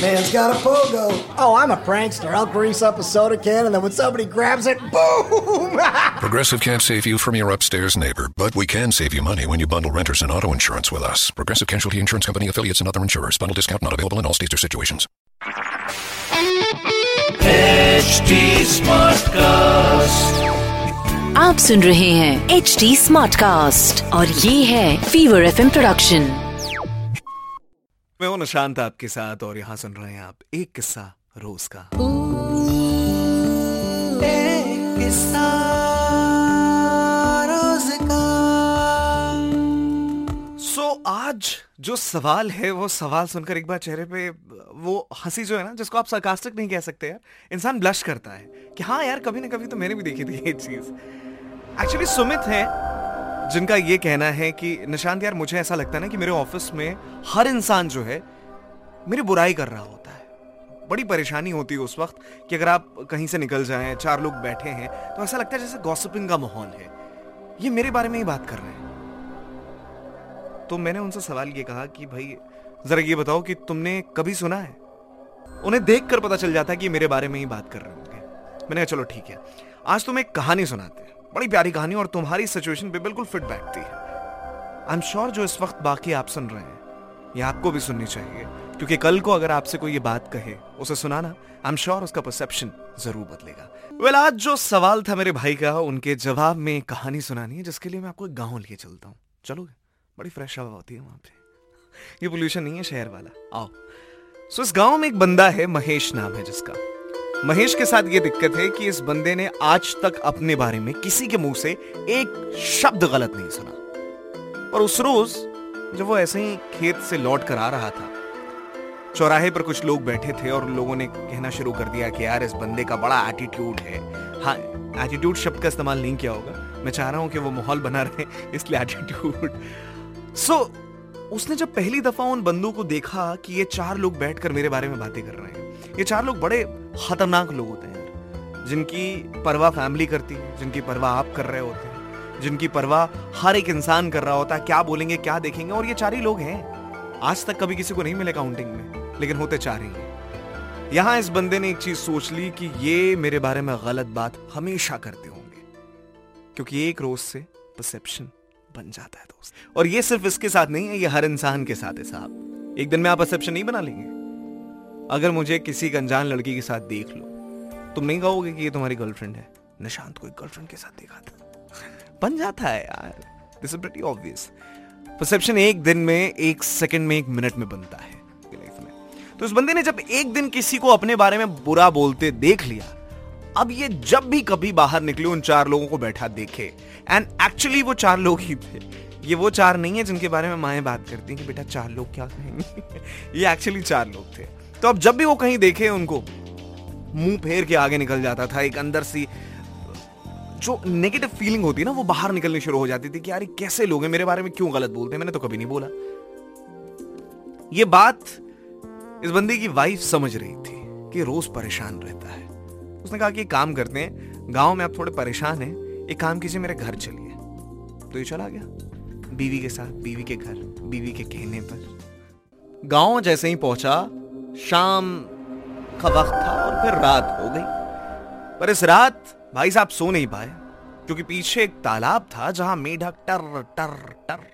Man's got a pogo. Oh, I'm a prankster. I'll grease up a soda can and then when somebody grabs it, boom! Progressive can't save you from your upstairs neighbor, but we can save you money when you bundle renters and auto insurance with us. Progressive Casualty Insurance Company affiliates and other insurers. Bundle discount not available in all states or situations. HD Smartcast. आप सुन रहे हैं H D smart cast और ये है fever F production मैं हूँ निशांत आपके साथ और यहाँ सुन रहे हैं आप एक किस्सा रोज का। सो आज जो सवाल है वो सवाल सुनकर एक बार चेहरे पे वो हँसी जो है ना जिसको आप सरकास्टिक नहीं कह सकते यार इंसान ब्लश करता है कि हाँ यार कभी ना कभी तो मैंने भी देखी थी ये चीज़। एक्चुअली सुमित है जिनका ये कहना है कि, निशांत यार, मुझे ऐसा लगता है ना कि मेरे ऑफ़िस में हर इंसान जो है, मेरी बुराई कर रहा होता है। बड़ी परेशानी होती है उस वक्त कि अगर आप कहीं से निकल जाएँ, चार लोग बैठे हैं तो ऐसा लगता है जैसे गॉसिपिंग का माहौल है। ये मेरे बारे में ही बात कर रहे हैं। तो मैंने उनसे सवाल ये कहा कि, भाई, जरा ये बताओ कि तुमने कभी सुना है? उन्हें देखकर पता चल जाता है कि मेरे बारे में ही बात कर रहे होंगे। मैंने कहा, चलो, ठीक है। आज तुम एक कहानी सुनाते बड़ी प्यारी कहानी और तुम्हारी सिचुएशन पे बिल्कुल फिट बैठती है। आई एम श्योर जो इस वक्त बाकी आप सुन रहे हैं, ये आपको भी सुननी चाहिए, क्योंकि कल को अगर आपसे कोई ये बात कहे, उसे सुनाना आई एम श्योर उसका परसेप्शन ज़रूर बदलेगा। वेल आज जो सवाल था मेरे भाई का, उनके जवाब में कहानी सुनानी है, जिसके लिए मैं आपको एक गाँव लिए चलता हूँ। चलोगे बड़ी फ्रेश हवा होती है वहाँ पे। ये पोल्यूशन नहीं है शहर वाला। आओ। सो इस गाँव में एक बंदा है, महेश नाम है जिसका। महेश के साथ ये दिक्कत है कि इस बंदे ने आज तक अपने बारे में किसी के मुँह से एक शब्द गलत नहीं सुना। और उस रोज, जब वो ऐसे ही खेत से लौट कर आ रहा था, चौराहे पर कुछ लोग बैठे थे और लोगों ने कहना शुरू कर दिया कि यार, इस बंदे का बड़ा एटीट्यूड है। हाँ एटीट्यूड शब्द का इस्तेमाल नहीं किया होगा। मैं चाह रहा हूँ कि वो माहौल बना रहे, इसलिए एटीट्यूड सो उसने जब पहली दफ़ा उन बंदों को देखा कि ये चार लोग बैठकर मेरे बारे में बातें कर रहे हैं ये चार लोग बड़े खतरनाक लोग होते हैं जिनकी परवाह फैमिली करती है, जिनकी परवाह आप कर रहे होते हैं, जिनकी परवाह हर एक इंसान कर रहा होता है, क्या बोलेंगे, क्या देखेंगे, और ये चार ही लोग हैं। आज तक कभी किसी को नहीं मिले काउंटिंग में, लेकिन होते चार हैं यहाँ इस बंदे ने एक चीज़ सोच ली कि ये मेरे बारे में गलत बात हमेशा करते होंगे, क्योंकि एक रोज से परसेप्शन बन जाता है दोस्त। और ये सिर्फ़ इसके साथ नहीं है, ये हर इंसान के साथ है साहब। एक दिन में आप परसेप्शन नहीं बना लेंगे। अगर मुझे किसी अनजान लड़की के साथ देख लो, तुम नहीं कहोगे कि ये तुम्हारी गर्लफ्रेंड है? निशांत को एक गर्लफ्रेंड के साथ देखा था। बन जाता है यार। This is pretty obvious perception एक दिन में, एक सेकंड में, एक मिनट में बनता है लाइफ में। तो इस बंदे ने जब एक दिन किसी को अपने बारे में बुरा बोलते देख लिया, अब ये जब भी कभी बाहर निकले, उन चार लोगों को बैठा देखे। एंड एक्चुअली वो चार लोग ही थे। ये वो चार नहीं है जिनके बारे में माएँ बात करती कि बेटा चार लोग क्या कहेंगे? ये एक्चुअली चार लोग थे। तो अब जब भी वो कहीं देखे उनको, मुँह फेर के आगे निकल जाता था, एक अंदर सी, जो नेगेटिव फीलिंग होती ना, वो बाहर निकलनी शुरू हो जाती थी कि यार कैसे लोग हैं, मेरे बारे में क्यों गलत बोलते हैं? मैंने तो कभी नहीं बोला। ये बात इस बंदे की वाइफ समझ रही थी कि रोज परेशान रहता है। उसने कहा कि काम करते हैं, गाँव में आप थोड़े परेशान हैं, एक काम कीजिए, मेरे घर चलिए। तो ये चला गया, बीवी के साथ, बीवी के घर, बीवी के कहने पर। गाँव जैसे ही पहुँचा शाम का वक्त था और फिर रात हो गई। पर इस रात भाई साहब सो नहीं पाए, क्योंकि पीछे एक तालाब था जहाँ मेढक टर टर टर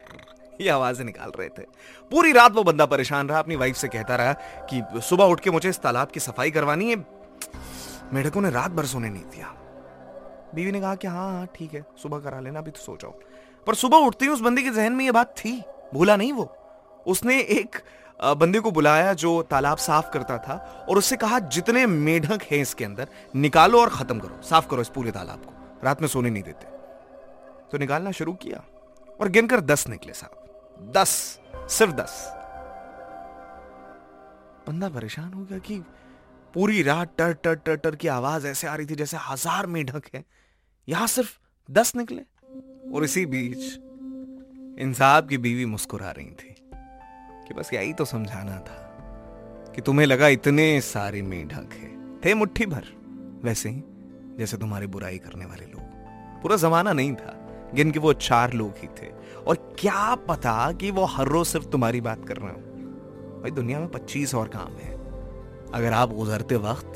ये आवाज़ें निकाल रहे थे। पूरी रात वो बंदा परेशान रहा, अपनी वाइफ से कहता रहा कि सुबह उठ के मुझे इस तालाब की सफ़ाई करवानी है। मेढकों ने रात भर सोने नहीं दिया। बीवी ने कहा कि हाँ हाँ ठीक है, सुबह करा लेना, अभी तो सो जाओ। पर सुबह उठते ही उस बंदे के जहन में ये बात थी। भूला नहीं वो? उसने एक बंदे को बुलाया जो तालाब साफ़ करता था और उससे कहा, जितने मेढक हैं इसके अंदर, निकालो और खत्म करो। साफ़ करो इस पूरे तालाब को। रात में सोने नहीं देते। तो निकालना शुरू किया और गिनकर दस निकले साहब। दस, सिर्फ़ दस। बंदा परेशान हो गया कि पूरी रात टर टर टर टर की आवाज़ ऐसे आ रही थी जैसे हज़ार मेढक है। यहाँ सिर्फ़ दस निकले और इसी बीच इन साहब की बीवी मुस्कुरा रही थी। कि बस यही तो समझाना था कि तुम्हें लगा इतने सारे मेढक है। थे मुट्ठी भर। वैसे ही, जैसे तुम्हारी बुराई करने वाले लोग। पूरा जमाना नहीं था, गिन के वो चार लोग ही थे। और क्या पता कि वो हर रोज सिर्फ़ तुम्हारी बात कर रहे हो। भाई, दुनिया में पच्चीस और काम है। अगर आप गुजरते वक्त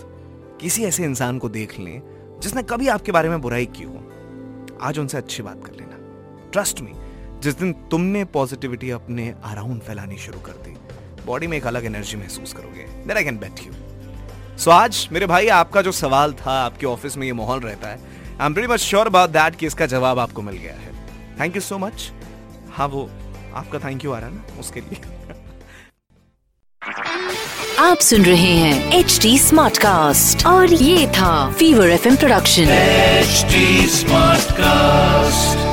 किसी ऐसे इंसान को देख लें, जिसने कभी आपके बारे में बुराई की हो, आज उनसे अच्छी बात कर लेना। ट्रस्ट मी जिस दिन तुमने पॉजिटिविटी अपने अराउंड फैलानी शुरू कर दी बॉडी में एक अलग एनर्जी महसूस करोगे। Then I can bet you so आज मेरे भाई आपका जो सवाल था आपके ऑफ़िस में ये माहौल रहता है I am very much sure about that कि इसका जवाब आपको मिल गया है। थैंक यू सो मच हाँ वो आपका थैंक यू आ रहा है ना उसके लिए। आप सुन रहे हैं एच डी स्मार्ट कास्ट और ये था Fever F production HD Smartcast.